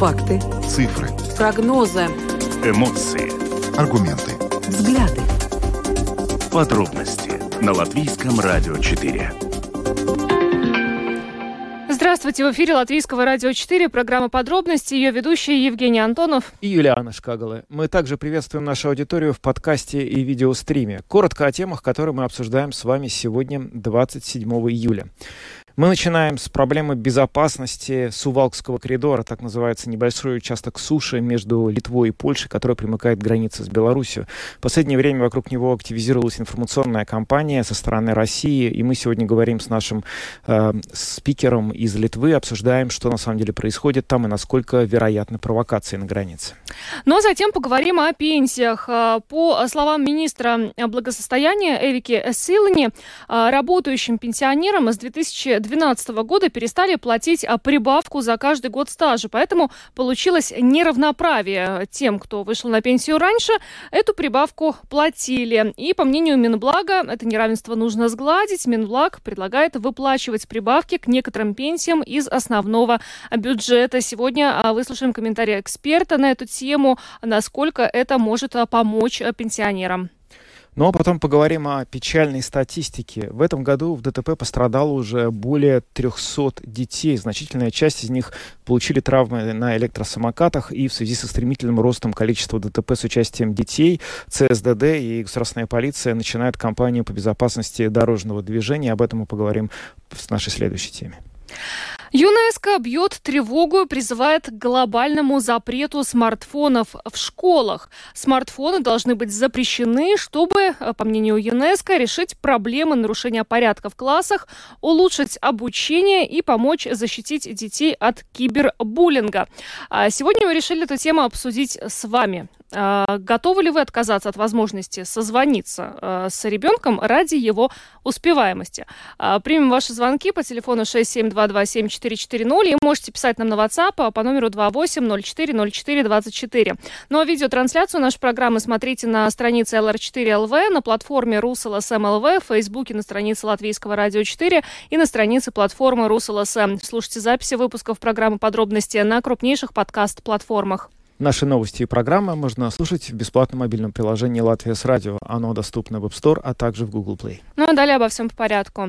Факты. Цифры. Прогнозы. Эмоции. Аргументы. Взгляды. Подробности на Латвийском радио 4. Здравствуйте, в эфире Латвийского радио 4, программа «Подробности», ее ведущие Евгений Антонов и Юлиана Шкагала. Мы также приветствуем нашу аудиторию в подкасте и видеостриме. Коротко о темах, которые мы обсуждаем с вами сегодня, 27 июля. Мы начинаем с проблемы безопасности Сувалкского коридора, так называется небольшой участок суши между Литвой и Польшей, который примыкает к границе с Беларусью. В последнее время вокруг него активизировалась информационная кампания со стороны России, и мы сегодня говорим с нашим э, спикером из Литвы, обсуждаем, что на самом деле происходит там и насколько вероятны провокации на границе. Ну, а затем поговорим о пенсиях. Э, по словам министра благосостояния Эвики Силани, э, работающим пенсионерам с 2000 2012 года перестали платить а, прибавку за каждый год стажа. Поэтому получилось неравноправие. Тем, кто вышел на пенсию раньше, эту прибавку платили. И, по мнению Минблага, это неравенство нужно сгладить. Минблаг предлагает выплачивать прибавки к некоторым пенсиям из основного бюджета. Сегодня а, выслушаем комментарий эксперта на эту тему, насколько это может а, помочь пенсионерам. Ну а потом поговорим о печальной статистике. В этом году в ДТП пострадало уже более 300 детей. Значительная часть из них получили травмы на электросамокатах. И в связи со стремительным ростом количества ДТП с участием детей, ЦСДД и государственная полиция начинают кампанию по безопасности дорожного движения. Об этом мы поговорим в нашей следующей теме. ЮНЕСКО бьет тревогу и призывает к глобальному запрету смартфонов в школах. Смартфоны должны быть запрещены, чтобы, по мнению ЮНЕСКО, решить проблемы нарушения порядка в классах, улучшить обучение и помочь защитить детей от кибербуллинга. А сегодня мы решили эту тему обсудить с вами. А, готовы ли вы отказаться от возможности созвониться а, с ребенком ради его успеваемости? А, примем ваши звонки по телефону 67227440 и можете писать нам на WhatsApp по номеру 28040424. Ну а видеотрансляцию нашей программы смотрите на странице LR4LV, на платформе RusLSM.LV, в Фейсбуке на странице Латвийского радио 4 и на странице платформы RusLSM. Слушайте записи выпусков программы «Подробности» на крупнейших подкаст-платформах. Наши новости и программы можно слушать в бесплатном мобильном приложении «Латвия с радио». Оно доступно в App Store, а также в Google Play. Ну а далее обо всем по порядку.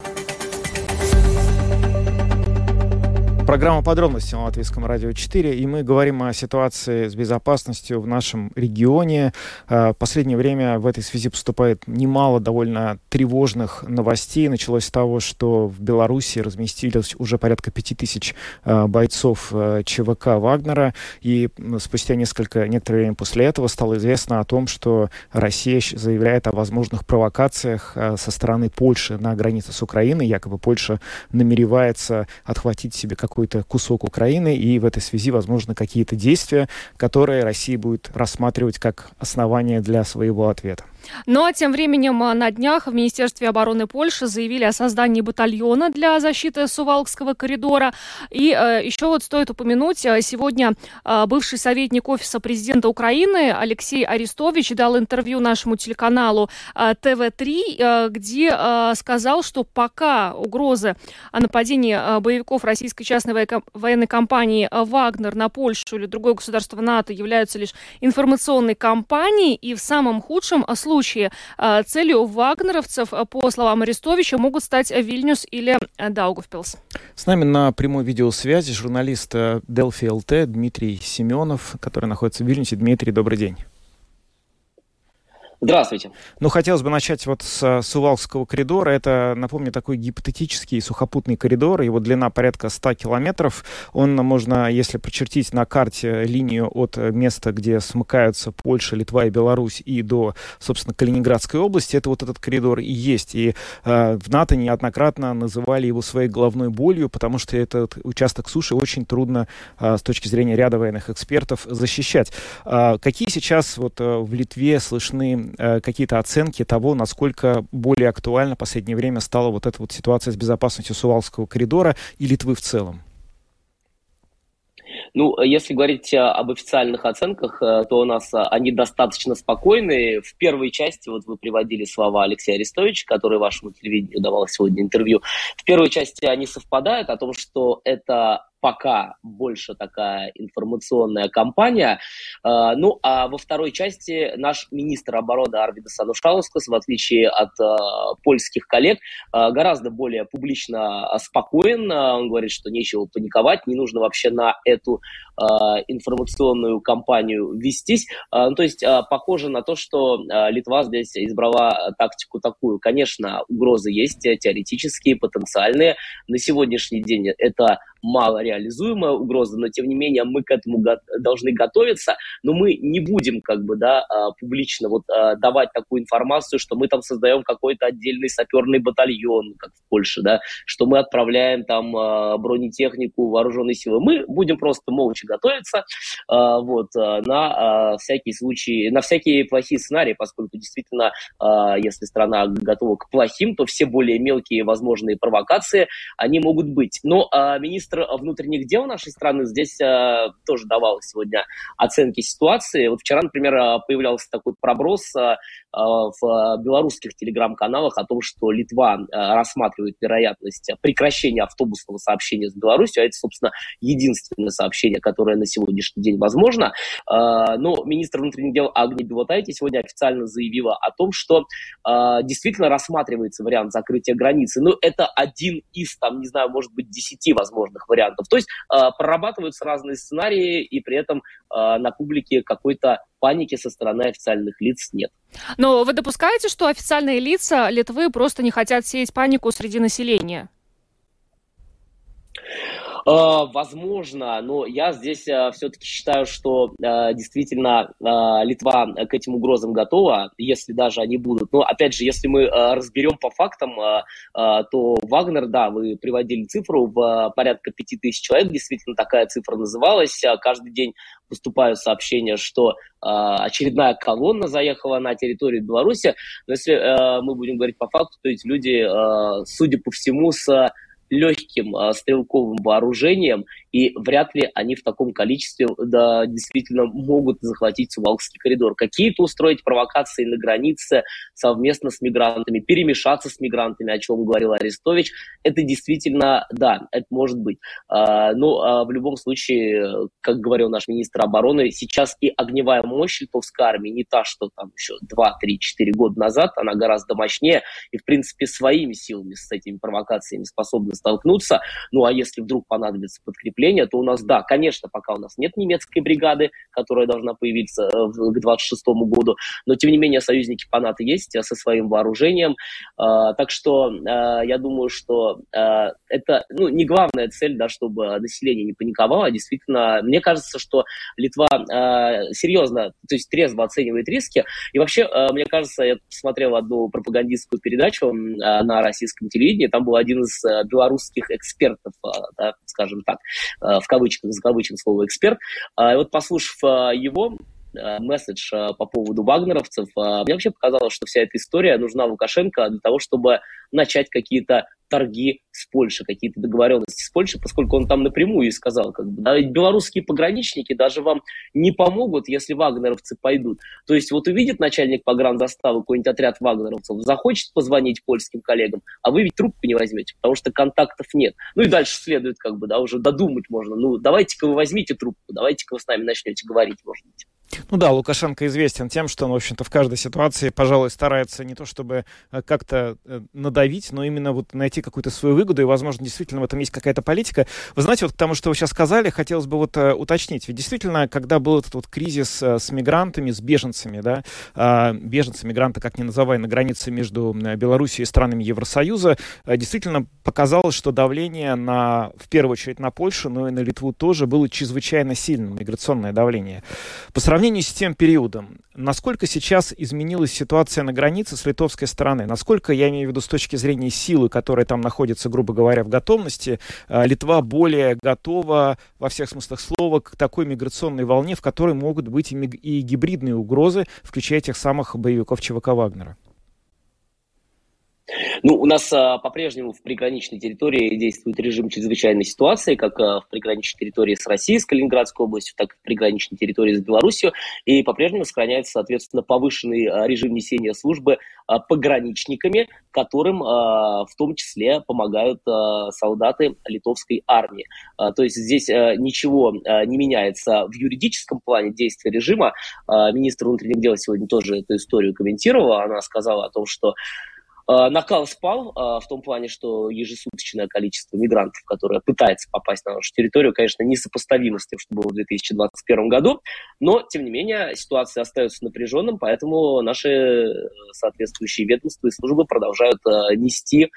Программа «Подробности» на Латвийском радио 4, и мы говорим о ситуации с безопасностью в нашем регионе. А, в последнее время в этой связи поступает немало довольно тревожных новостей. Началось с того, что в Беларуси разместились уже порядка пяти тысяч а, бойцов а, ЧВК Вагнера, и спустя несколько, некоторое время после этого стало известно о том, что Россия заявляет о возможных провокациях со стороны Польши на границе с Украиной. Якобы Польша намеревается отхватить себе какой какой-то кусок Украины, и в этой связи, возможно, какие-то действия, которые Россия будет рассматривать как основание для своего ответа. Ну а тем временем а, на днях в Министерстве обороны Польши заявили о создании батальона для защиты Сувалкского коридора. И э, еще вот стоит упомянуть, э, сегодня э, бывший советник Офиса президента Украины Алексей Арестович дал интервью нашему телеканалу э, ТВ-3, э, где э, сказал, что пока угрозы о нападении э, боевиков российской частной военной компании «Вагнер» на Польшу или другое государство НАТО являются лишь информационной кампанией, и в самом худшем случае случае э, целью вагнеровцев, э, по словам Арестовича, могут стать Вильнюс или э, Даугавпилс. С нами на прямой видеосвязи журналист Делфи ЛТ Дмитрий Семенов, который находится в Вильнюсе. Дмитрий, добрый день. Здравствуйте. Ну, хотелось бы начать вот с Сувалского коридора. Это, напомню, такой гипотетический сухопутный коридор. Его длина порядка 100 километров. Он можно, если прочертить на карте линию от места, где смыкаются Польша, Литва и Беларусь, и до, собственно, Калининградской области, это вот этот коридор и есть. И э, в НАТО неоднократно называли его своей головной болью, потому что этот участок суши очень трудно э, с точки зрения ряда военных экспертов защищать. Э, какие сейчас вот э, в Литве слышны Э, какие-то оценки того, насколько более актуальна в последнее время стала вот эта вот ситуация с безопасностью Сувалского коридора и Литвы в целом? Ну, если говорить об официальных оценках, то у нас они достаточно спокойные. В первой части, вот вы приводили слова Алексея Арестовича, который вашему телевидению давал сегодня интервью, в первой части они совпадают о том, что это пока больше такая информационная кампания. А, ну, а во второй части наш министр обороны Арвидас Анушаускас, в отличие от а, польских коллег, а, гораздо более публично спокоен. Он говорит, что нечего паниковать, не нужно вообще на эту информационную кампанию вестись. Ну, то есть похоже на то, что Литва здесь избрала тактику такую. Конечно, угрозы есть теоретические, потенциальные. На сегодняшний день это мало реализуемая угроза, но тем не менее мы к этому го- должны готовиться, но мы не будем как бы, да, а, публично вот а, давать такую информацию, что мы там создаем какой-то отдельный саперный батальон, как в Польше, да, что мы отправляем там а, бронетехнику, вооруженные силы. Мы будем просто молча готовиться вот, на всякий случай, на всякие плохие сценарии, поскольку действительно, если страна готова к плохим, то все более мелкие возможные провокации, они могут быть. Но министр министр внутренних дел нашей страны здесь э, тоже давал сегодня оценки ситуации. Вот вчера, например, э, появлялся такой проброс э, в белорусских телеграм-каналах о том, что Литва э, рассматривает вероятность прекращения автобусного сообщения с Беларусью, а это, собственно, единственное сообщение, которое на сегодняшний день возможно. Э, но министр внутренних дел Агни Белотайте сегодня официально заявила о том, что э, действительно рассматривается вариант закрытия границы. Но это один из, там, не знаю, может быть, десяти возможных разных вариантов. То есть э, прорабатываются разные сценарии, и при этом э, на публике какой-то паники со стороны официальных лиц нет. Но вы допускаете, что официальные лица Литвы просто не хотят сеять панику среди населения? Э, возможно, но я здесь э, все-таки считаю, что э, действительно Литва к этим угрозам готова, если даже они будут. Но опять же, если мы разберем по фактам, то Вагнер, да, вы приводили цифру в порядка 5000 человек, действительно такая цифра называлась. Каждый день поступают сообщения, что очередная колонна заехала на территорию Беларуси. Но если мы будем говорить по факту, то эти люди, судя по всему, с легким э, стрелковым вооружением, и вряд ли они в таком количестве да, действительно могут захватить Сувалкский коридор. Какие-то устроить провокации на границе совместно с мигрантами, перемешаться с мигрантами, о чем говорил Арестович, это действительно, да, это может быть. А, но а, в любом случае, как говорил наш министр обороны, сейчас и огневая мощь литовской армии не та, что там еще 2, 3, 4 года назад, она гораздо мощнее, и, в принципе, своими силами с этими провокациями способна столкнуться. Ну, а если вдруг понадобится подкрепление, то у нас, да, конечно, пока у нас нет немецкой бригады, которая должна появиться э, к 26 году, но, тем не менее, союзники по НАТО есть э, со своим вооружением. А, так что я думаю, что это ну, не главная цель, да, чтобы население не паниковало. Действительно, мне кажется, что Литва серьезно, то есть трезво оценивает риски. И вообще, мне кажется, я посмотрел одну пропагандистскую передачу на российском телевидении, там был один из белорусских русских экспертов, да, скажем так, в кавычках, за кавычком слово эксперт. А, и вот послушав его, месседж по поводу вагнеровцев, мне вообще показалось, что вся эта история нужна Лукашенко для того, чтобы начать какие-то торги с Польшей, какие-то договоренности с Польшей, поскольку он там напрямую и сказал, как бы, да, белорусские пограничники даже вам не помогут, если вагнеровцы пойдут. То есть вот увидит начальник погранзаставы какой-нибудь отряд вагнеровцев, захочет позвонить польским коллегам, а вы ведь трубку не возьмете, потому что контактов нет. Ну и дальше следует, как бы, да, уже додумать можно. Ну, давайте-ка вы возьмите трубку, давайте-ка вы с нами начнете говорить, может быть. Ну да, Лукашенко известен тем, что он, в общем-то, в каждой ситуации, пожалуй, старается не то чтобы э, как-то э, надавить, но именно вот найти какую-то свою выгоду, и, возможно, действительно в этом есть какая-то политика. Вы знаете, вот к тому, что вы сейчас сказали, хотелось бы вот э, уточнить. Ведь действительно, когда был этот вот кризис с мигрантами, с беженцами, да, а, беженцы, мигранты, как ни называй, на границе между Белоруссией и странами Евросоюза, действительно показалось, что давление на, в первую очередь на Польшу, но и на Литву тоже было чрезвычайно сильным, миграционное давление. По сравнению сравнении с тем периодом, насколько сейчас изменилась ситуация на границе с литовской стороны? Насколько, я имею в виду с точки зрения силы, которая там находится, грубо говоря, в готовности, э, Литва более готова во всех смыслах слова к такой миграционной волне, в которой могут быть и, и гибридные угрозы, включая тех самых боевиков ЧВК Вагнера? Ну, у нас а, по-прежнему в приграничной территории действует режим чрезвычайной ситуации, как а, в приграничной территории с Россией, с Калининградской областью, так и в приграничной территории с Беларусью. И по-прежнему сохраняется, соответственно, повышенный а, режим несения службы а, пограничниками, которым а, в том числе помогают а, солдаты литовской армии. А, то есть здесь а, ничего а, не меняется в юридическом плане действия режима. А, министр внутренних дел сегодня тоже эту историю комментировала. Она сказала о том, что накал спал э, в том плане, что ежесуточное количество мигрантов, которое пытается попасть на нашу территорию, конечно, несопоставимо с тем, что было в 2021 году, но, тем не менее, ситуация остается напряженным, поэтому наши э, соответствующие ведомства и службы продолжают нести Э,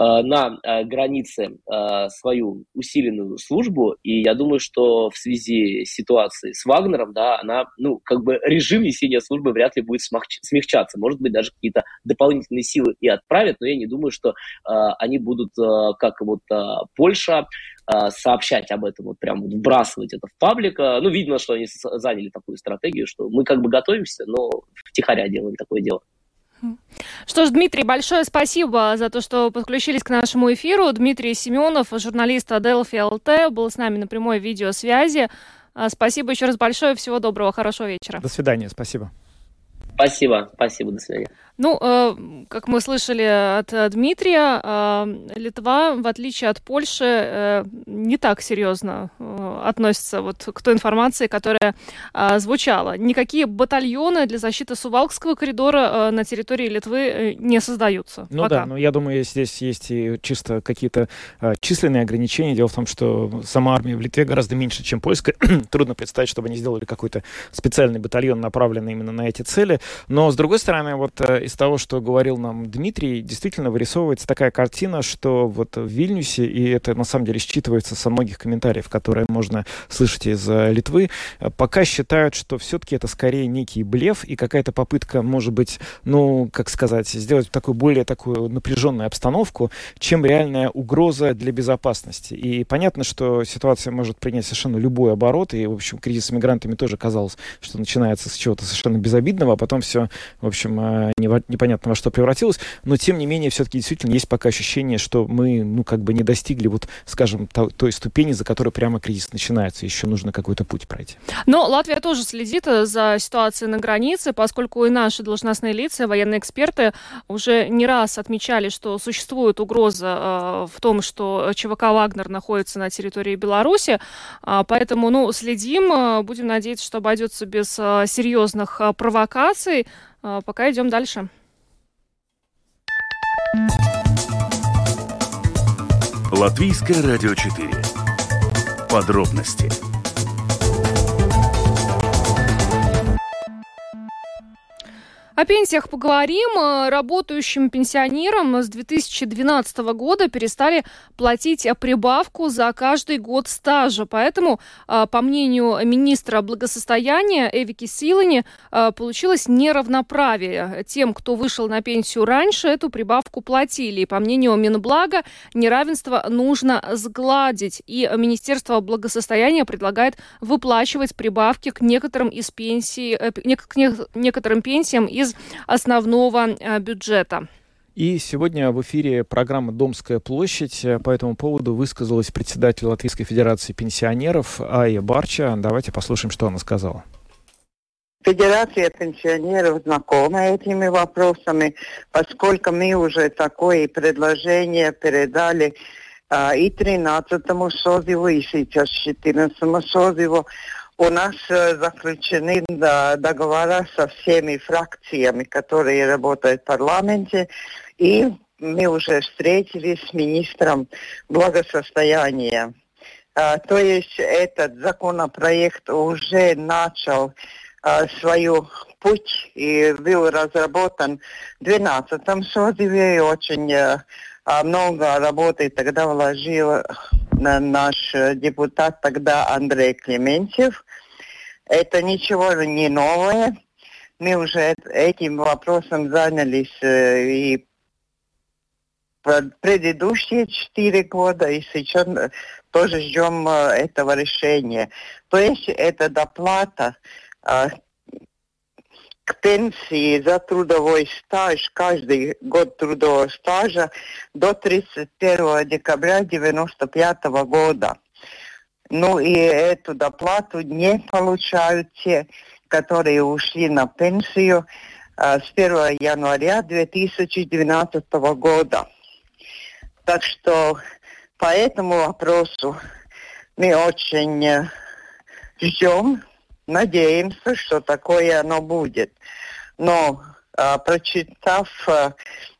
на э, границе э, свою усиленную службу, и я думаю, что в связи с ситуацией с Вагнером, да, она, ну, как бы режим несения службы вряд ли будет смягчаться. Может быть, даже какие-то дополнительные силы и отправят, но я не думаю, что они будут, как вот Польша, сообщать об этом, вот прям вот вбрасывать это в паблик. Ну, видно, что они заняли такую стратегию, что мы как бы готовимся, но втихаря делаем такое дело. Что ж, Дмитрий, большое спасибо за то, что подключились к нашему эфиру. Дмитрий Семенов, журналист Delphi ЛТ, был с нами на прямой видеосвязи. А, спасибо еще раз большое. Всего доброго, хорошего вечера. До свидания, спасибо. Спасибо, спасибо, до свидания. Ну, э, как мы слышали от Дмитрия, э, Литва, в отличие от Польши, э, не так серьезно относится вот к той информации, которая звучала. Никакие батальоны для защиты Сувалкского коридора на территории Литвы не создаются. Ну пока. да, но я думаю, здесь есть и чисто какие-то численные ограничения. Дело в том, что сама армия в Литве гораздо меньше, чем польская. Трудно представить, чтобы они сделали какой-то специальный батальон, направленный именно на эти цели. Но, с другой стороны, вот из того, что говорил нам Дмитрий, действительно вырисовывается такая картина, что вот в Вильнюсе, и это на самом деле считывается со многих комментариев, которые можно слышать из э, Литвы, пока считают, что все-таки это скорее некий блеф и какая-то попытка, может быть, ну, как сказать, сделать такую более такую напряженную обстановку, чем реальная угроза для безопасности. И понятно, что ситуация может принять совершенно любой оборот, и, в общем, кризис с мигрантами тоже казалось, что начинается с чего-то совершенно безобидного, а потом все, в общем, э, непонятно во что превратилось, но тем не менее все-таки действительно есть пока ощущение, что мы, ну, как бы не достигли вот, скажем, то, той ступени, за которой прямо кризис начинается, еще нужно какой-то путь пройти. Но Латвия тоже следит э, за ситуацией на границе, поскольку и наши должностные лица, военные эксперты уже не раз отмечали, что существует угроза э, в том, что ЧВК «Вагнер» находится на территории Беларуси, э, поэтому, ну, следим, э, будем надеяться, что обойдется без э, серьезных э, провокаций, пока идем дальше. Латвийское радио 4. Подробности О пенсиях поговорим. Работающим пенсионерам с 2012 года перестали платить прибавку за каждый год стажа. Поэтому, а, по мнению министра благосостояния Эвики Силани, а, получилось неравноправие. Тем, кто вышел на пенсию раньше, эту прибавку платили. И, по мнению Минблага, неравенство нужно сгладить. И Министерство благосостояния предлагает выплачивать прибавки к некоторым из пенсий, э, к некоторым пенсиям из из основного э, бюджета. И сегодня в эфире программа «Домская площадь». По этому поводу высказалась председатель Латвийской Федерации пенсионеров Ая Барча. Давайте послушаем, что она сказала. Федерация пенсионеров знакома этими вопросами, поскольку мы уже такое предложение передали а, и 13-му созыву, и сейчас 14-му созыву у нас э, заключены договора со всеми фракциями, которые работают в парламенте, и мы уже встретились с министром благосостояния. А, то есть этот законопроект уже начал а, свою путь и был разработан в 12-м созыве и очень а, много работы тогда вложил наш депутат тогда Андрей Клементьев. Это ничего не новое. Мы уже этим вопросом занялись э, и предыдущие четыре года, и сейчас тоже ждем э, этого решения. То есть это доплата, э, к пенсии за трудовой стаж, каждый год трудового стажа до 31 декабря 1995 года. Ну и эту доплату не получают те, которые ушли на пенсию а, с 1 января 2012 года. Так что по этому вопросу мы очень ждем, надеемся, что такое оно будет. Но э, прочитав э,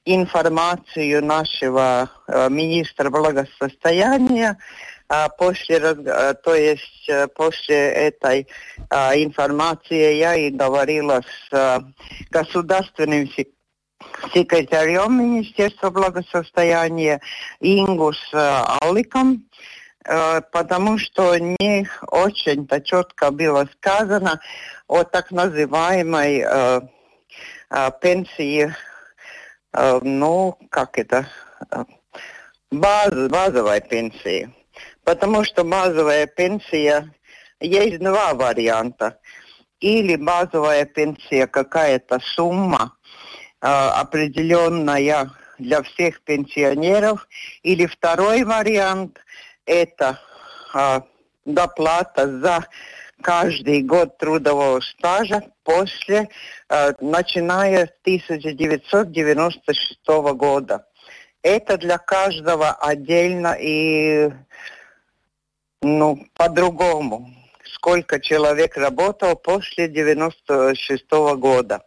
информацию нашего министра благосостояния, после, то есть после этой информации я и говорила с государственным секретарем Министерства благосостояния Ингус Аликом, потому что не очень-то четко было сказано о так называемой пенсии, ну, как это, баз, базовой пенсии. Потому что базовая пенсия, есть два варианта. Или базовая пенсия какая-то сумма, определенная для всех пенсионеров. Или второй вариант – это а, доплата за каждый год трудового стажа после, а, начиная с 1996 года. Это для каждого отдельно и ну, по-другому. Сколько человек работал после 1996 года.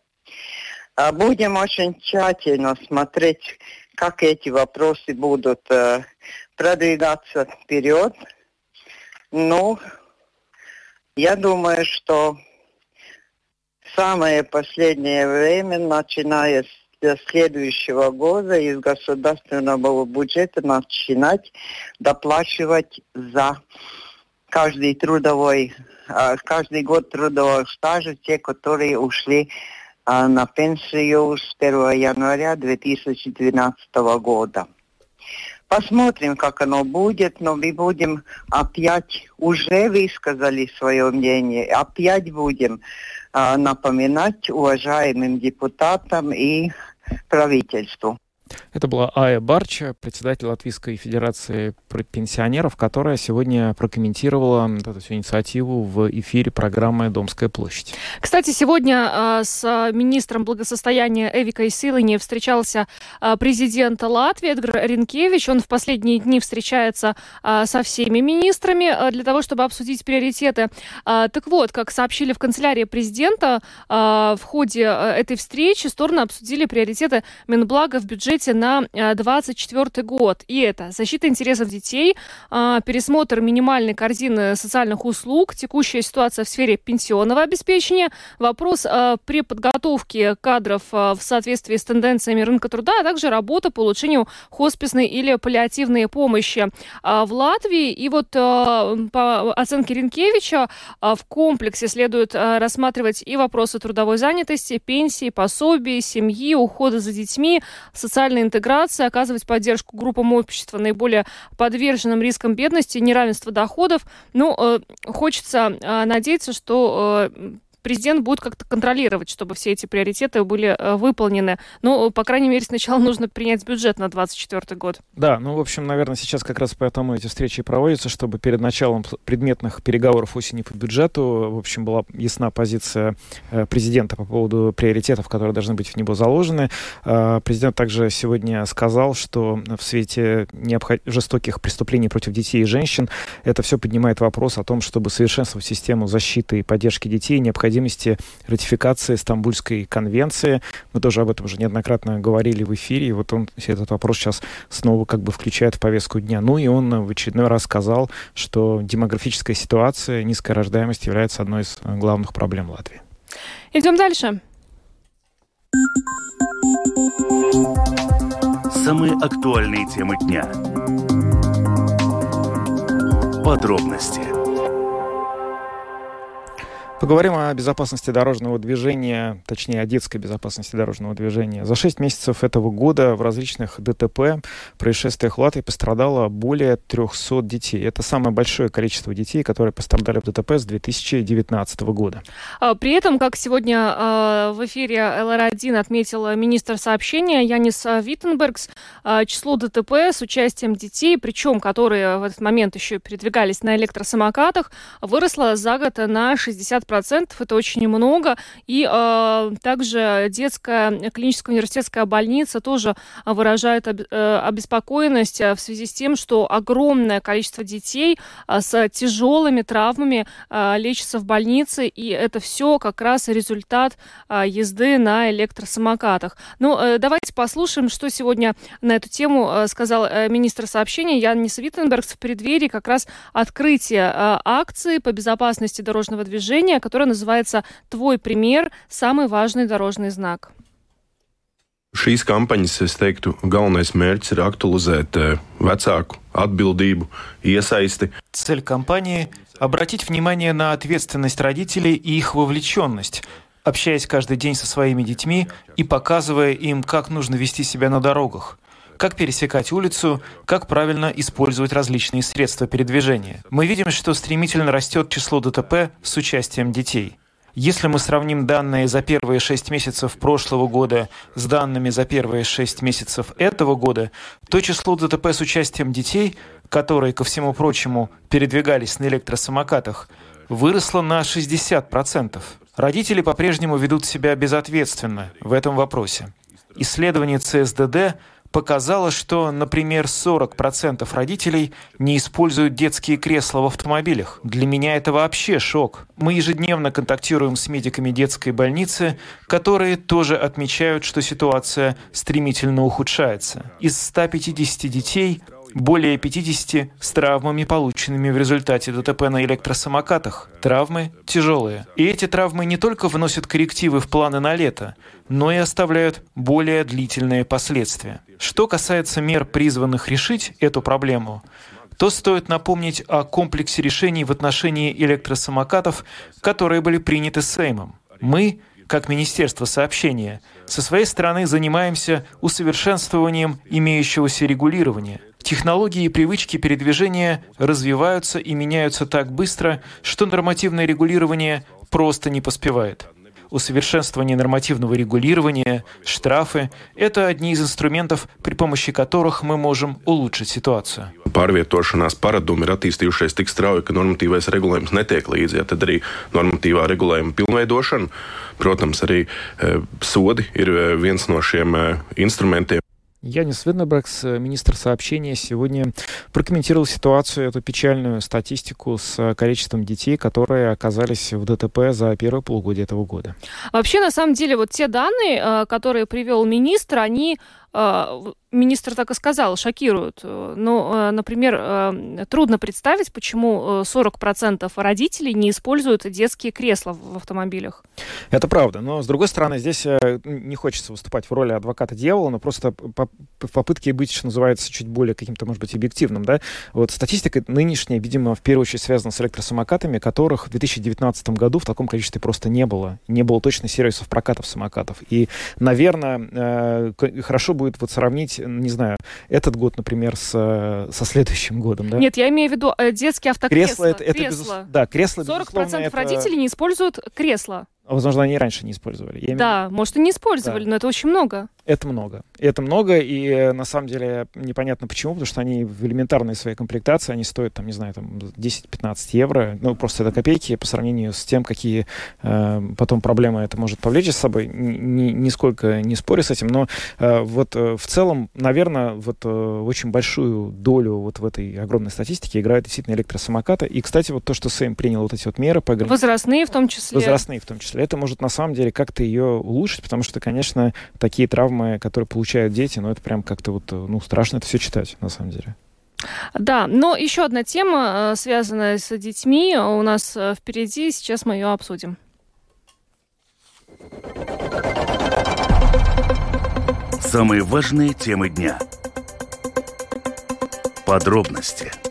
А будем очень тщательно смотреть, как эти вопросы будут э, продвигаться вперед. Ну, я думаю, что самое последнее время, начиная с следующего года из государственного бюджета начинать доплачивать за каждый трудовой, э, каждый год трудового стажа те, которые ушли а на пенсию с 1 января 2012 года. Посмотрим, как оно будет, но мы будем опять, уже высказали свое мнение, опять будем а, напоминать уважаемым депутатам и правительству. Это была Ая Барча, председатель Латвийской Федерации пенсионеров, которая сегодня прокомментировала эту всю инициативу в эфире программы «Домская площадь». Кстати, сегодня э, с министром благосостояния Эвикой Силани встречался э, президент Латвии Эдгар Ренкевич. Он в последние дни встречается со всеми министрами для того, чтобы обсудить приоритеты. Так вот, как сообщили в канцелярии президента, в ходе этой встречи стороны обсудили приоритеты Минблага в бюджете на 2024 э, год. И это защита интересов детей, а, пересмотр минимальной корзины социальных услуг, текущая ситуация в сфере пенсионного обеспечения, вопрос а, при подготовке кадров а, в соответствии с тенденциями рынка труда, а также работа по улучшению хосписной или паллиативной помощи в Латвии. И вот по оценке Ренкевича в комплексе следует рассматривать и вопросы трудовой занятости, пенсии, пособий, семьи, ухода за детьми, социальной интеграции, оказывать поддержку группам общества, наиболее подверженным рискам бедности, неравенства доходов. Ну, э, хочется э, надеяться, что э, президент будет как-то контролировать, чтобы все эти приоритеты были э, выполнены. Ну, по крайней мере, сначала нужно принять бюджет на 2024 год. Да, ну, в общем, наверное, сейчас как раз поэтому эти встречи проводятся, чтобы перед началом предметных переговоров осени по бюджету, в общем, была ясна позиция э, президента по поводу приоритетов, которые должны быть в него заложены. Э, президент также сегодня сказал, что в свете необход... жестоких преступлений против детей и женщин это все поднимает вопрос о том, чтобы совершенствовать систему защиты и поддержки детей, необходимо необходимости ратификации Стамбульской конвенции. Мы тоже об этом уже неоднократно говорили в эфире, и вот он этот вопрос сейчас снова как бы включает в повестку дня. Ну и он в очередной раз сказал, что демографическая ситуация, низкая рождаемость является одной из главных проблем Латвии. Идем дальше. Самые актуальные темы дня. Подробности Поговорим о безопасности дорожного движения, точнее о детской безопасности дорожного движения. За 6 месяцев этого года в различных ДТП, происшествиях Латвии пострадало более 300 детей. Это самое большое количество детей, которые пострадали в ДТП с 2019 года. А, при этом, как сегодня а, в эфире ЛР1 отметил министр сообщения Янис Виттенбергс, а, число ДТП с участием детей, причем которые в этот момент еще передвигались на электросамокатах, выросло за год на 60 процентов, это очень много. И э, также детская клиническая университетская больница тоже выражает об, э, обеспокоенность э, в связи с тем, что огромное количество детей э, с тяжелыми травмами э, лечится в больнице, и это все как раз результат э, езды на электросамокатах. Ну, э, давайте послушаем, что сегодня на эту тему э, сказал э, министр сообщения Яннис Виттенбергс в преддверии как раз открытия э, акции по безопасности дорожного движения, которая называется «Твой пример – самый важный дорожный знак». Šīs kampaņas, es teiktu, galvenais mērķis ir aktualizēt vecāku atbildību, iesaisti. Цель кампании – обратить внимание на ответственность родителей и их вовлеченность, общаясь каждый день со своими детьми и показывая им, как нужно вести себя на дорогах – как пересекать улицу, как правильно использовать различные средства передвижения. Мы видим, что стремительно растет число ДТП с участием детей. Если мы сравним данные за первые шесть месяцев прошлого года с данными за первые шесть месяцев этого года, то число ДТП с участием детей, которые, ко всему прочему, передвигались на электросамокатах, выросло на 60%. Родители по-прежнему ведут себя безответственно в этом вопросе. Исследование ЦСДД показало, что, например, 40% родителей не используют детские кресла в автомобилях. Для меня это вообще шок. Мы ежедневно контактируем с медиками детской больницы, которые тоже отмечают, что ситуация стремительно ухудшается. Из 150 детей более 50 с травмами, полученными в результате ДТП на электросамокатах. Травмы тяжелые. И эти травмы не только вносят коррективы в планы на лето, но и оставляют более длительные последствия. Что касается мер, призванных решить эту проблему, то стоит напомнить о комплексе решений в отношении электросамокатов, которые были приняты Сеймом. Мы как Министерство сообщения, со своей стороны занимаемся усовершенствованием имеющегося регулирования. Технологии и привычки передвижения развиваются и меняются так быстро, что нормативное регулирование просто не поспевает усовершенствование нормативного регулирования, штрафы – это одни из инструментов, при помощи которых мы можем улучшить ситуацию. Pārvietošanās paradumi ir attīstījušies tik strauji, ka normatīvais regulējums netiek līdzi. Ja, tad arī normatīvā regulējuma pilnveidošana, protams, arī e, sodi ir viens no šiem e, instrumentiem. Янис Виннебрекс, министр сообщения, сегодня прокомментировал ситуацию, эту печальную статистику с количеством детей, которые оказались в ДТП за первое полугодие этого года. Вообще, на самом деле, вот те данные, э, которые привел министр, они э, министр так и сказал, шокируют. Ну, э, например, э, трудно представить, почему 40% э, родителей не используют детские кресла в автомобилях. Это правда. Но, с другой стороны, здесь не хочется выступать в роли адвоката дьявола, но просто попытке быть, что называется, чуть более каким-то, может быть, объективным. Да? Вот статистика нынешняя, видимо, в первую очередь связана с электросамокатами, которых в 2019 году в таком количестве просто не было. Не было точно сервисов прокатов самокатов. И, наверное, хорошо будет вот сравнить не знаю, этот год, например, с, э, со следующим годом, да? Нет, я имею в виду э, детские автокресла. Кресло, это, это кресло. Безус... Да, кресло, 40% это... родителей не используют кресла. Возможно, они раньше не использовали. Я да, имею... может, и не использовали, да. но это очень много. Это много. Это много, и э, на самом деле непонятно почему, потому что они в элементарной своей комплектации, они стоят, там, не знаю, там 10-15 евро. Ну, просто это копейки по сравнению с тем, какие э, потом проблемы это может повлечь с собой. Ни, нисколько не спорю с этим, но э, вот э, в целом, наверное, вот э, очень большую долю вот в этой огромной статистике играют действительно электросамокаты. И, кстати, вот то, что Сэм принял вот эти вот меры по... Возрастные в том числе. Возрастные в том числе. Это может на самом деле как-то ее улучшить, потому что, конечно, такие травмы, которые получают дети, ну, это прям как-то вот, ну, страшно это все читать, на самом деле. Да, но еще одна тема, э, связанная с детьми, у нас э, впереди, сейчас мы ее обсудим. Самые важные темы дня. Подробности – А,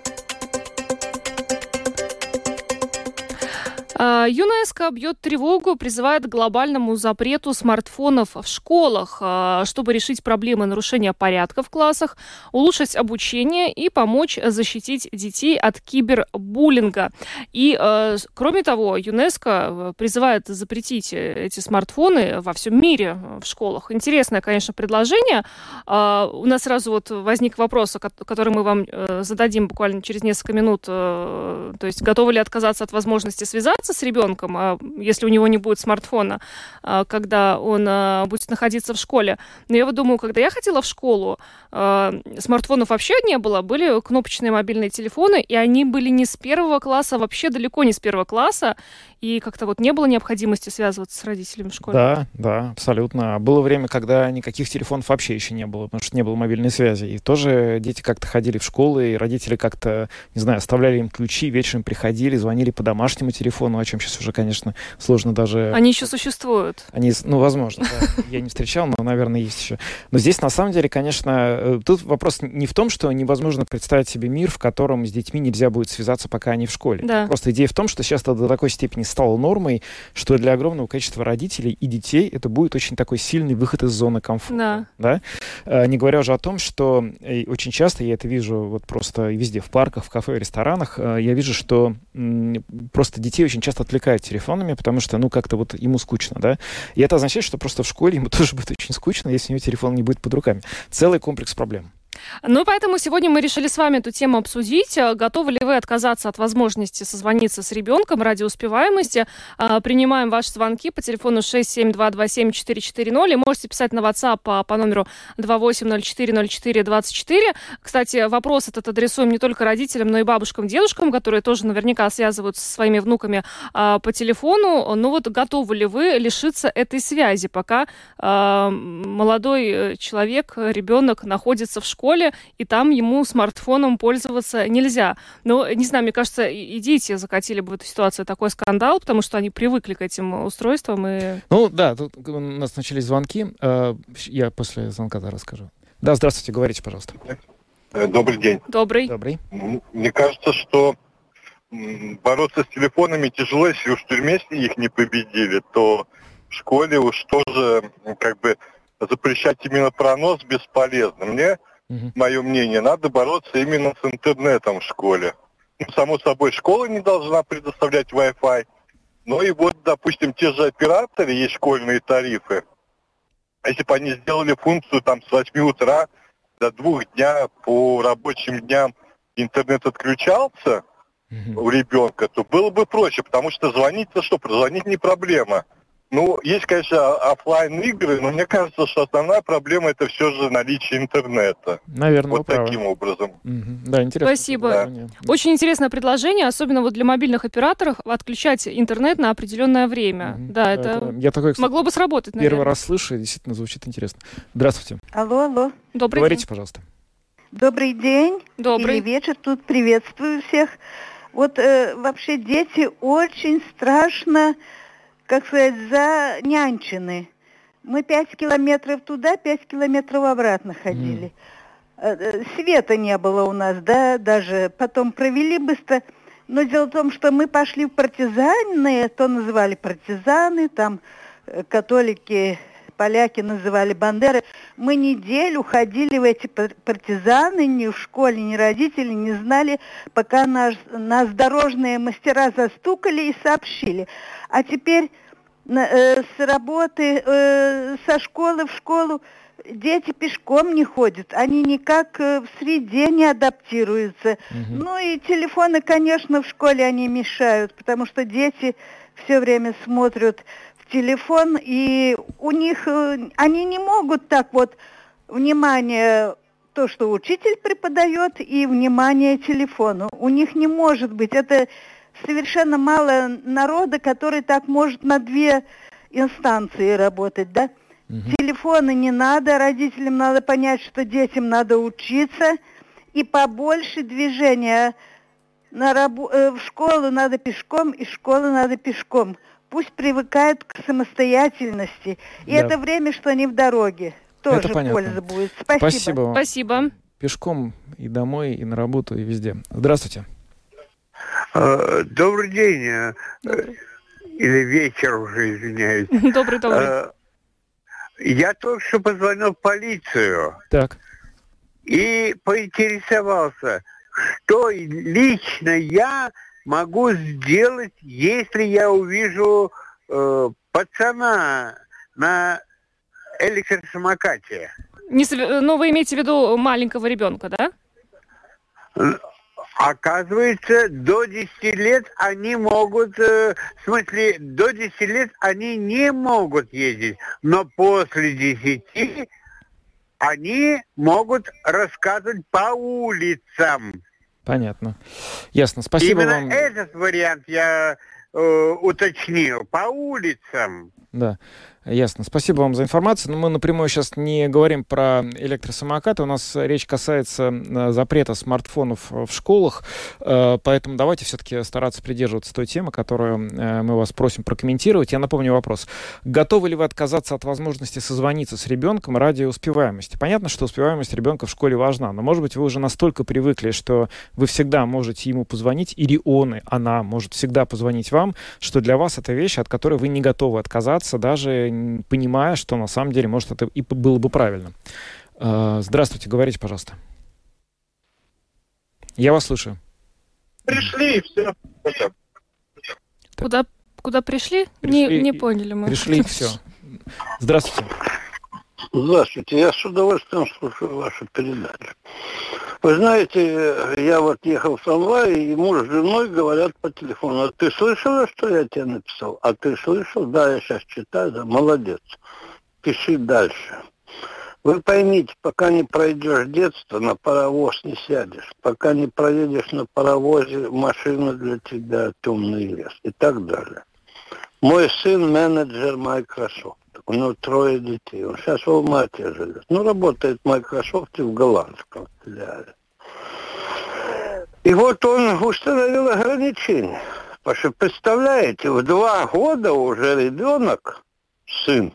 ЮНЕСКО бьет тревогу, призывает к глобальному запрету смартфонов в школах, а, чтобы решить проблемы нарушения порядка в классах, улучшить обучение и помочь защитить детей от кибербуллинга. И, а, кроме того, ЮНЕСКО призывает запретить эти смартфоны во всем мире в школах. Интересное, конечно, предложение. У нас сразу вот возник вопрос, который мы вам э, зададим буквально через несколько минут. Э, то есть, готовы ли отказаться от возможности связаться с ребенком, а если у него не будет смартфона, а, когда он а, будет находиться в школе. Но я вот думаю, когда я ходила в школу, смартфонов вообще не было, были кнопочные мобильные телефоны, и они были не с первого класса, вообще далеко не с первого класса, и как-то вот не было необходимости связываться с родителями в школе. Да, да, абсолютно. Было время, когда никаких телефонов вообще еще не было, потому что не было мобильной связи. И тоже дети как-то ходили в школу, и родители как-то, не знаю, оставляли им ключи, вечером приходили, звонили по домашнему телефону, о чем сейчас уже, конечно, сложно даже... Они еще существуют. Они, ну, возможно, да. Я не встречал, но, наверное, есть еще. Но здесь, на самом деле, конечно, э, тут вопрос не в том, что невозможно представить себе мир, в котором с детьми нельзя будет связаться, пока они в школе. Да. Просто идея в том, что сейчас это до такой степени стало нормой, что для огромного количества родителей и детей это будет очень такой сильный выход из зоны комфорта. Да. Да? Не говоря уже о том, что очень часто я это вижу вот просто везде, в парках, в кафе, в ресторанах, э, я вижу, что просто детей очень часто отвлекают телефонами, потому что, ну, как-то вот ему скучно, да. И это означает, что просто в школе ему тоже будет очень скучно, если у него телефон не будет под руками. Целый комплекс проблем. Ну, поэтому сегодня мы решили с вами эту тему обсудить. Э, готовы ли вы отказаться от возможности созвониться с ребенком ради успеваемости? А, принимаем ваши звонки по телефону 67227-440 и можете писать на WhatsApp по, по номеру 28040424. Кстати, вопрос этот адресуем не только родителям, но и бабушкам, дедушкам, которые тоже наверняка связываются со своими внуками по телефону. Ну вот готовы ли вы лишиться этой связи, пока молодой э, человек, ребенок находится в школе? Школе, и там ему смартфоном пользоваться нельзя. Но, не знаю, мне кажется, и дети закатили бы в эту ситуацию такой скандал, потому что они привыкли к этим устройствам. И... Ну да, тут у нас начались звонки. Э, я после звонка расскажу. Да, здравствуйте, говорите, пожалуйста. Э, добрый день. Добрый. Добрый. Мне кажется, что бороться с телефонами тяжело, если уж в тюрьме их не победили, то в школе уж тоже как бы запрещать именно пронос бесполезно. Мне угу. мое мнение, надо бороться именно с интернетом в школе. Ну, само собой, школа не должна предоставлять Wi-Fi. Но и вот, допустим, те же операторы, есть школьные тарифы. Если бы они сделали функцию там с 8 утра до 2 дня по рабочим дням интернет отключался угу. у ребенка, то было бы проще, потому что звонить-то что, прозвонить не проблема. Ну, есть, конечно, офлайн игры, но мне кажется, что основная проблема это все же наличие интернета. Наверное, вот таким образом. Угу. Да, интересно. Спасибо. Да. Очень интересное предложение, особенно вот для мобильных операторов, отключать интернет на определенное время. Угу. Да, это, это я такой, кстати, могло бы сработать. Наверное. Первый раз слышу, и действительно звучит интересно. Здравствуйте. Алло, алло. Добрый Говорите, день. пожалуйста. Добрый день. Добрый. Или вечер. Тут приветствую всех. Вот э, вообще дети очень страшно как сказать, занянчены. Мы пять километров туда, пять километров обратно ходили. Mm. Света не было у нас, да, даже потом провели быстро. Но дело в том, что мы пошли в партизаны, то называли партизаны, там э, католики, поляки называли бандеры. Мы неделю ходили в эти партизаны, ни в школе, ни родители не знали, пока нас, нас дорожные мастера застукали и сообщили. А теперь э, с работы, э, со школы в школу дети пешком не ходят, они никак э, в среде не адаптируются. Угу. Ну и телефоны, конечно, в школе они мешают, потому что дети все время смотрят в телефон, и у них, э, они не могут так вот внимание то, что учитель преподает, и внимание телефону. У них не может быть. Это совершенно мало народа, который так может на две инстанции работать, да? Угу. Телефоны не надо, родителям надо понять, что детям надо учиться, и побольше движения. На рабу- э, в школу надо пешком, и школу надо пешком. Пусть привыкают к самостоятельности. И да. это время, что они в дороге. Тоже это польза будет. Спасибо. Спасибо. Спасибо. Пешком и домой, и на работу, и везде. Здравствуйте. Э, добрый день. Э, Добрый. или вечер уже, извиняюсь. Добрый, добрый. Э, Я только что позвонил в полицию Так. и поинтересовался, что лично я могу сделать, если я увижу э, пацана на электросамокате. Не Ну, вы имеете в виду маленького ребенка, да? Оказывается, до 10 лет они могут, э, в смысле, до 10 лет они не могут ездить, но после 10 они могут рассказывать по улицам. Понятно. Ясно. Спасибо Именно вам. этот вариант я э, уточнил, по улицам. Да, ясно. Спасибо вам за информацию. Но мы напрямую сейчас не говорим про электросамокаты. У нас речь касается э, запрета смартфонов в школах. Э, Поэтому давайте все-таки стараться придерживаться той темы, которую э, мы вас просим прокомментировать. Я напомню вопрос. Готовы ли вы отказаться от возможности созвониться с ребенком ради успеваемости? Понятно, что успеваемость ребенка в школе важна, но, может быть, вы уже настолько привыкли, что вы всегда можете ему позвонить, или он, и она может всегда позвонить вам, что для вас это вещь, от которой вы не готовы отказаться, даже понимая, что на самом деле, может, это и было бы правильно. Э, Здравствуйте, говорите, пожалуйста. Я вас слушаю. Пришли и все. Куда, куда пришли? Пришли Не, не поняли мы. Пришли, все. Здравствуйте. Здравствуйте, я с удовольствием слушаю вашу передачу. Вы знаете, я вот ехал в трамвае, и муж с женой говорят по телефону, а ты слышала, что я тебе написал? А ты слышал? Да, я сейчас читаю, да, молодец. Пиши дальше. Вы поймите, пока не пройдешь детство, на паровоз не сядешь. Пока не проедешь на паровозе, машина для тебя темный лес и так далее. Мой сын менеджер Microsoft. У него трое детей. Он сейчас в Алмате живет. Ну, работает в Microsoft в голландском филиале. И вот он установил ограничения. Потому что, представляете, в два года уже ребенок, сын,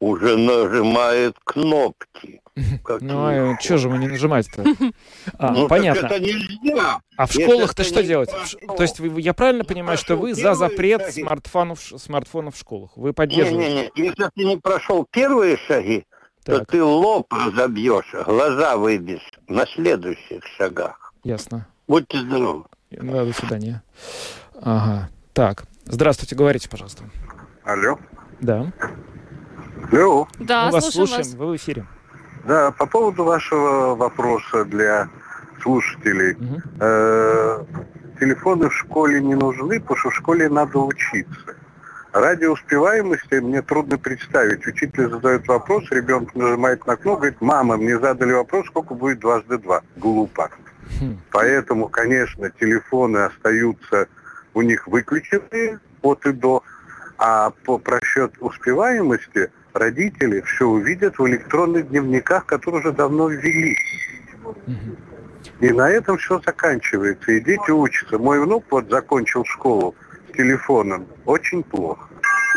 уже нажимает кнопки. Ну, а что же вы не нажимаете-то? А, Ну, так понятно. это нельзя. А в школах-то что не делать? Ш- То есть вы- я правильно понимаю, что вы за запрет шаги. смартфонов, смартфонов в школах? Вы поддерживаете? Не-не-не, если ты не прошел первые шаги, то Так. ты лоб разобьешь, глаза выбьешь на следующих шагах. Ясно. Будьте здоровы. Да, до свидания. Ага. Так. Здравствуйте, говорите, пожалуйста. Алло. Да. Алло. Да, Мы вас слушаем вас. вы в эфире. Да, по поводу вашего вопроса для слушателей. Мгм. Э, телефоны в школе не нужны, потому что в школе надо учиться. Ради успеваемости мне трудно представить. Учитель задает вопрос, ребенок нажимает на кнопку, говорит, мама, мне задали вопрос, сколько будет дважды два. Глупо. Хм. Поэтому, конечно, телефоны остаются у них выключенные от и до, а по просчет успеваемости родители все увидят в электронных дневниках, которые уже давно ввели. И на этом все заканчивается. И дети учатся. Мой внук вот закончил школу с телефоном. Очень плохо.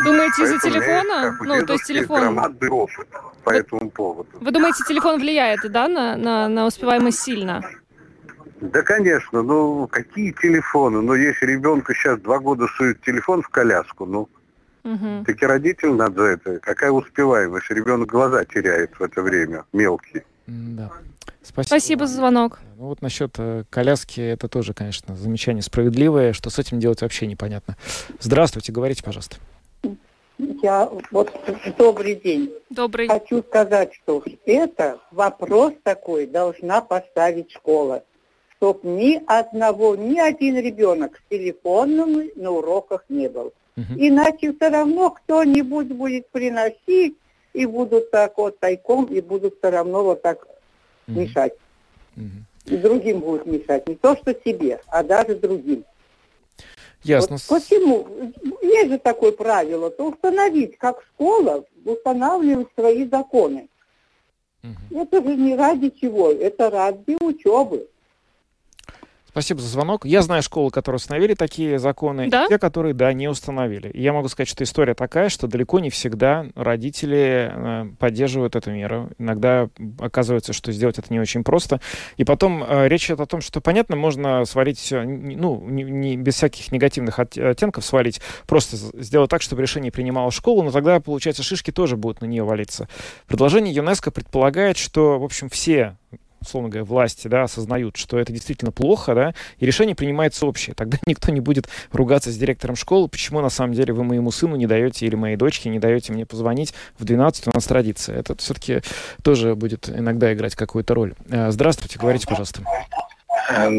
Думаете, из-за телефона? есть, Ну, то есть телефон... громадный опыт по этому поводу. Вы думаете, телефон влияет, да, на, на, на успеваемость сильно? Да, конечно. Ну, какие телефоны? Ну, если ребенку сейчас два года сует телефон в коляску, ну, Мгм. таки родителям надо за это. Какая успеваемость? Ребенок глаза теряет в это время, мелкий. Да. Спасибо. Спасибо за звонок. Ну вот насчет э, коляски, это тоже, конечно, замечание справедливое. Что с этим делать вообще непонятно. Здравствуйте, говорите, пожалуйста. Я вот добрый день. Добрый. Хочу сказать, что это вопрос такой должна поставить школа. Чтоб ни одного, ни один ребенок с телефоном на уроках не был. Иначе все равно кто-нибудь будет приносить, и будут так вот тайком, и будут все равно вот так Мгм. мешать. Мгм. И другим будут мешать. Не то, что себе, а даже другим. Ясно. Вот почему? Есть же такое правило, то установить, как школа устанавливает свои законы. Мгм. Это же не ради чего, это ради учебы. Спасибо за звонок. Я знаю школы, которые установили такие законы, да? те, которые, да, не установили. И я могу сказать, что история такая, что далеко не всегда родители э, поддерживают эту меру. Иногда оказывается, что сделать это не очень просто. И потом э, речь идет о том, что, понятно, можно свалить, ну, не, не без всяких негативных оттенков свалить, просто сделать так, чтобы решение принимала школа, но тогда, получается, шишки тоже будут на нее валиться. Предложение ЮНЕСКО предполагает, что, в общем, все условно говоря, власти, да, осознают, что это действительно плохо, да, и решение принимается общее. Тогда никто не будет ругаться с директором школы, почему на самом деле вы моему сыну не даете или моей дочке не даете мне позвонить в 12 у нас традиция. Это все-таки тоже будет иногда играть какую-то роль. Э, здравствуйте, говорите, пожалуйста.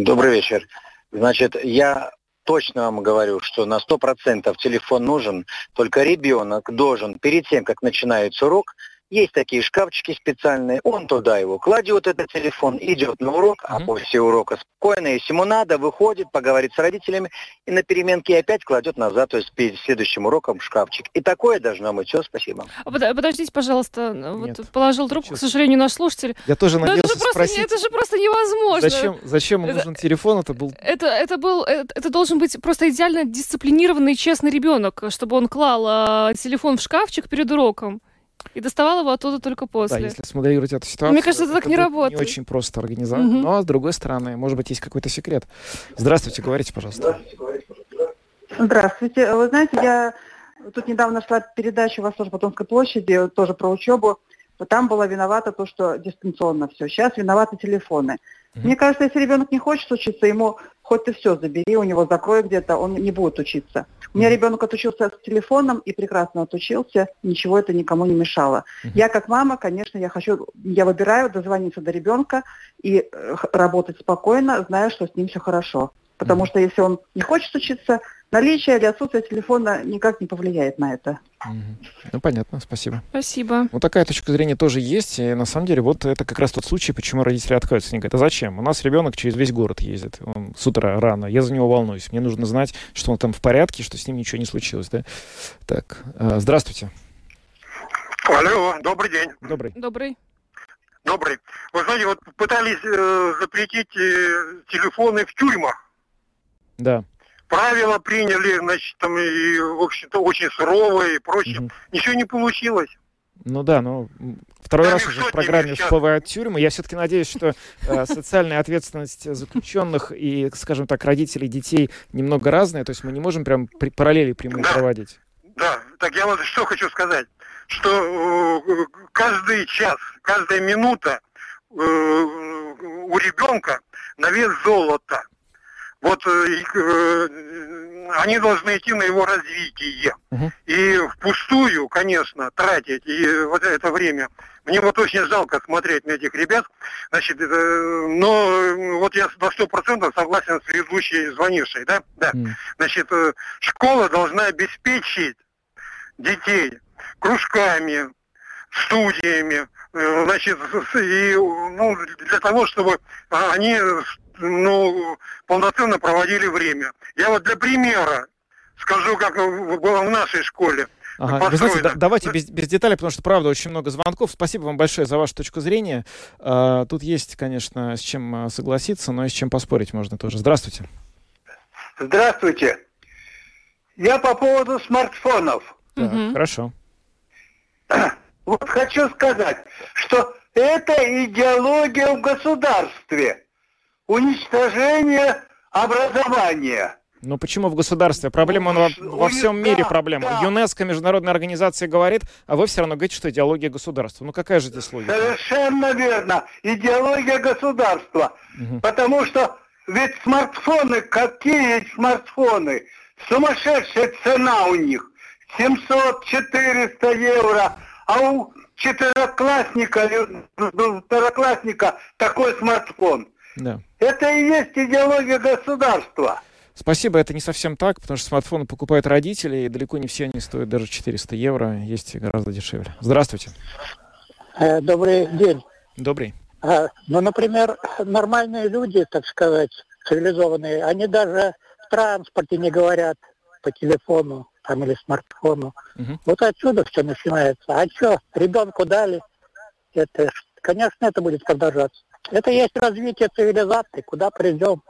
Добрый вечер. Значит, я точно вам говорю, что на 100% телефон нужен, только ребенок должен перед тем, как начинается урок, есть такие шкафчики специальные, он туда его кладет, этот телефон, идет на урок, mm-hmm. а после урока спокойно, если ему надо, выходит, поговорит с родителями, и на переменке опять кладет назад, то есть перед следующим уроком в шкафчик. И такое должно быть. Все, спасибо. А подождите, пожалуйста, Нет. вот положил трубку, Сейчас. к сожалению, наш слушатель. Я тоже надеялся это же, спросить. Просто, это же просто невозможно. Зачем, зачем это, нужен телефон? Это был... Это, это был, это, это должен быть просто идеально дисциплинированный, честный ребенок, чтобы он клал э, телефон в шкафчик перед уроком. И доставал его оттуда только после. Да, если смоделировать эту ситуацию. Мне кажется, это так не работает. Не очень просто организовать. Угу. Но, с другой стороны, может быть, есть какой-то секрет. Здравствуйте, говорите, пожалуйста. Здравствуйте. Вы знаете, я тут недавно шла передачу в Воздушно-Потомской площади, тоже про учебу. Там было виновато то, что дистанционно все. Сейчас виноваты телефоны. Mm-hmm. Мне кажется, если ребенок не хочет учиться, ему хоть ты все забери, у него закрой где-то, он не будет учиться. У меня ребенок отучился с телефоном и прекрасно отучился, ничего это никому не мешало. Uh-huh. Я как мама, конечно, я хочу, я выбираю дозвониться до ребенка и э, работать спокойно, зная, что с ним все хорошо. Потому uh-huh. что если он не хочет учиться, наличие или отсутствие телефона никак не повлияет на это. Ну, понятно, спасибо. Спасибо. Вот такая точка зрения тоже есть. И на самом деле, вот это как раз тот случай, почему родители отказываются. Они говорят, а зачем? У нас ребенок через весь город ездит. Он с утра рано. Я за него волнуюсь. Мне нужно знать, что он там в порядке, что с ним ничего не случилось. Да? Так, а, здравствуйте. Алло, добрый день. Добрый. Добрый. Добрый. Вы знаете, вот пытались э, запретить э, телефоны в тюрьмах. Да правила приняли, значит, там и, в общем-то, очень суровые и прочее. Угу. Ничего не получилось. Ну да, ну второй да, раз уже в программе всплывают тюрьмы. Я все-таки надеюсь, что э, социальная ответственность заключенных и, скажем так, родителей детей немного разная. То есть мы не можем прям при, параллели прямые да. проводить. Да, так я вот что хочу сказать, что э, каждый час, каждая минута э, у ребенка на вес золота. Вот э, э, они должны идти на его развитие. Угу. И впустую, конечно, тратить и вот это время. Мне вот очень жалко смотреть на этих ребят. Значит, э, но вот я на сто процентов согласен с предыдущей звонившей, да? Да. Mm. Значит, э, школа должна обеспечить детей кружками, студиями, э, значит, и ну, для того, чтобы они ну, полноценно проводили время. Я вот для примера скажу, как было в нашей школе. Ага. Вы знаете, да, давайте без, без деталей, потому что, правда, очень много звонков. Спасибо вам большое за вашу точку зрения. А, тут есть, конечно, с чем а, согласиться, но и с чем поспорить можно тоже. Здравствуйте. Здравствуйте. Я по поводу смартфонов. Так, угу. Хорошо. Вот хочу сказать, что это идеология в государстве уничтожение образования. Ну почему в государстве? Проблема во, во всем мире проблема. Да. ЮНЕСКО, международная организация говорит, а вы все равно говорите, что идеология государства. Ну какая же здесь логика? Совершенно верно. Идеология государства. Угу. Потому что ведь смартфоны, какие смартфоны? Сумасшедшая цена у них. 700-400 евро. А у четвероклассника, второклассника такой смартфон. Да. Это и есть идеология государства. Спасибо, это не совсем так, потому что смартфоны покупают родители, и далеко не все они стоят даже 400 евро, есть гораздо дешевле. Здравствуйте. Э, добрый день. Добрый. А, ну, например, нормальные люди, так сказать, цивилизованные, они даже в транспорте не говорят по телефону там, или смартфону. Угу. Вот отсюда все начинается. А что, ребенку дали, это, конечно, это будет продолжаться. Это есть развитие цивилизации, куда придем.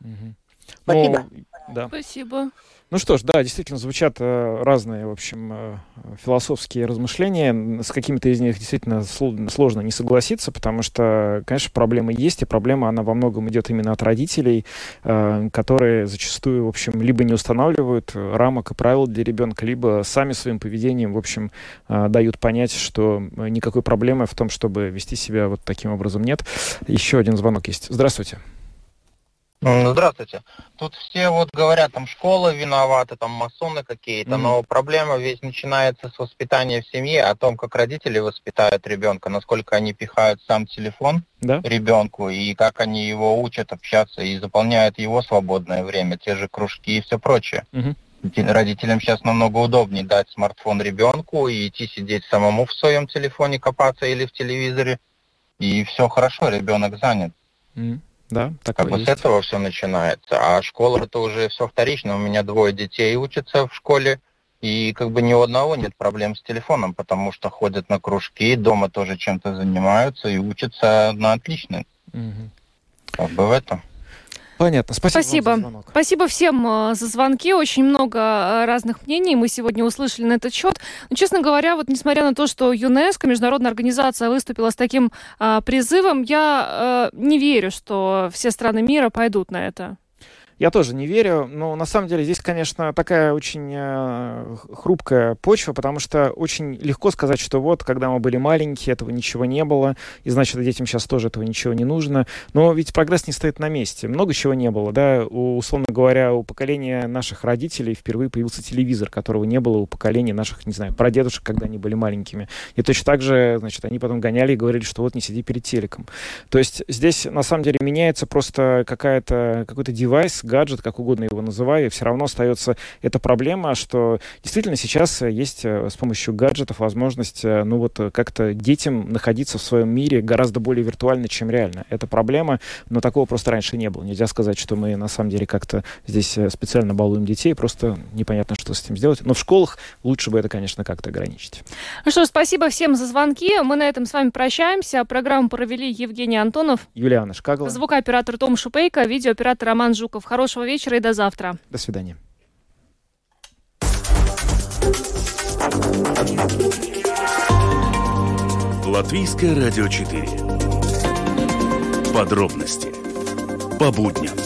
Угу. Спасибо. Ну, да. Спасибо. Ну что ж, да, действительно звучат э, разные, в общем, э, философские размышления. С какими-то из них действительно сложно не согласиться, потому что, конечно, проблема есть, и проблема, она во многом идет именно от родителей, э, которые зачастую, в общем, либо не устанавливают рамок и правил для ребенка, либо сами своим поведением, в общем, дают понять, что никакой проблемы в том, чтобы вести себя вот таким образом нет. Еще один звонок есть. Здравствуйте. Здравствуйте. Тут все вот говорят, там школа виновата, там масоны какие-то, mm-hmm. но проблема весь начинается с воспитания в семье, о том, как родители воспитают ребенка, насколько они пихают сам телефон да? ребенку и как они его учат общаться и заполняют его свободное время, те же кружки и все прочее. Mm-hmm. Родителям сейчас намного удобнее дать смартфон ребенку и идти сидеть самому в своем телефоне, копаться или в телевизоре, и все хорошо, ребенок занят. Mm-hmm. Да, так как бы есть. с этого все начинается. А школа это уже все вторично. У меня двое детей учатся в школе, и как бы ни у одного нет проблем с телефоном, потому что ходят на кружки, дома тоже чем-то занимаются и учатся на отлично. Угу. Как бы в этом. Понятно. Спасибо. Спасибо. Спасибо всем э, за звонки. Очень много э, разных мнений мы сегодня услышали на этот счет. Но, честно говоря, вот несмотря на то, что ЮНЕСКО, международная организация, выступила с таким а, призывом, я а, не верю, что все страны мира пойдут на это. Я тоже не верю, но на самом деле здесь, конечно, такая очень э, хрупкая почва, потому что очень легко сказать, что вот, когда мы были маленькие, этого ничего не было, и значит, детям сейчас тоже этого ничего не нужно. Но ведь прогресс не стоит на месте. Много чего не было, да. У, условно говоря, у поколения наших родителей впервые появился телевизор, которого не было у поколения наших, не знаю, прадедушек, когда они были маленькими. И точно так же, значит, они потом гоняли и говорили, что вот не сиди перед телеком. То есть здесь, на самом деле, меняется просто какая-то, какой-то девайс, гаджет, как угодно его называю, все равно остается эта проблема, что действительно сейчас есть э, с помощью гаджетов возможность, э, ну вот, как-то детям находиться в своем мире гораздо более виртуально, чем реально. Это проблема, но такого просто раньше не было. Нельзя сказать, что мы на самом деле как-то здесь э, специально балуем детей, просто непонятно, что с этим сделать. Но в школах лучше бы это, конечно, как-то ограничить. Ну что, спасибо всем за звонки. Мы на этом с вами прощаемся. Программу провели Евгений Антонов, Юлиана Шкагова, звукооператор Том Шупейко, видеооператор Роман Жуков. Хорошего вечера и до завтра. До свидания. Латвийское радио 4. Подробности по будням.